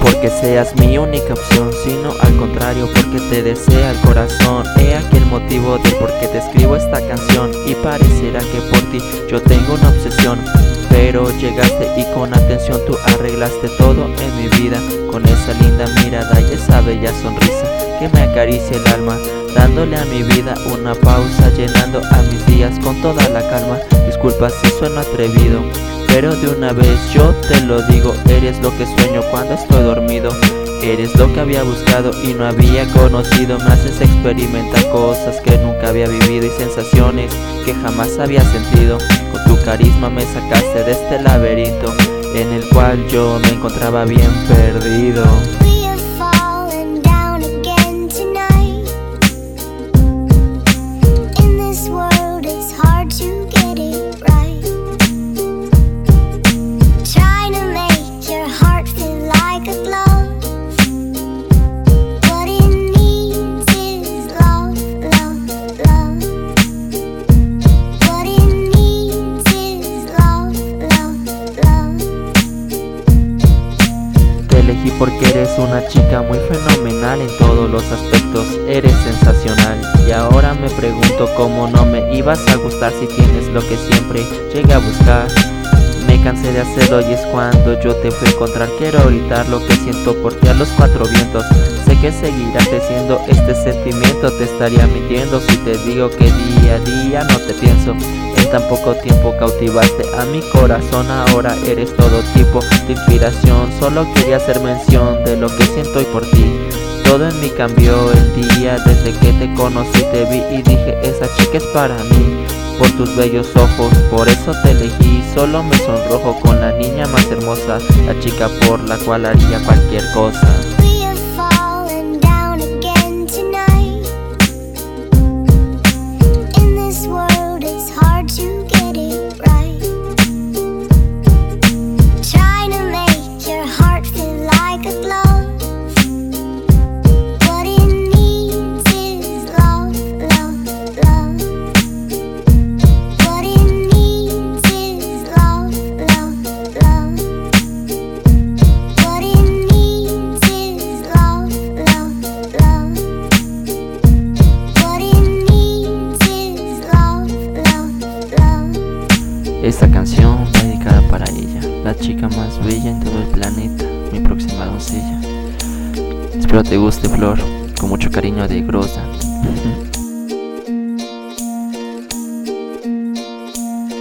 porque seas mi única opción, sino al contrario porque te desea el corazón. He aquí el motivo de por qué te escribo esta canción y parecerá que por ti yo tengo una obsesión. Pero llegaste y con atención tú arreglaste todo en mi vida Con esa linda mirada y esa bella sonrisa que me acaricia el alma Dándole a mi vida una pausa, llenando a mis días con toda la calma Disculpa si sueno atrevido pero de una vez yo te lo digo, eres lo que sueño cuando estoy dormido. Eres lo que había buscado y no había conocido Me haces experimentar cosas que nunca había vivido Y sensaciones que jamás había sentido. Con tu carisma me sacaste de este laberinto En el cual yo me encontraba bien perdido elegí porque eres una chica muy fenomenal en todos los aspectos, eres sensacional. Y ahora me pregunto cómo no me ibas a gustar si tienes lo que siempre llegué a buscar. Me cansé de hacerlo y es cuando yo te fui a encontrar. Quiero gritar lo que siento por ti a los cuatro vientos Que seguirá creciendo. Este sentimiento Te estaría mintiendo. Si te digo que día a día no te pienso En tan poco tiempo cautivaste a mi corazón. Ahora eres todo tipo de inspiración. Solo quería hacer mención de lo que siento y por ti. Todo en mí cambió el día desde que te conocí, te vi y dije esa chica es para mí por tus bellos ojos, por eso te elegí, solo me sonrojo con la niña más hermosa, la chica por la cual haría cualquier cosa. Esta canción dedicada para ella, la chica más bella en todo el planeta, mi próxima doncella. Espero te guste, Flor, con mucho cariño de Grosa.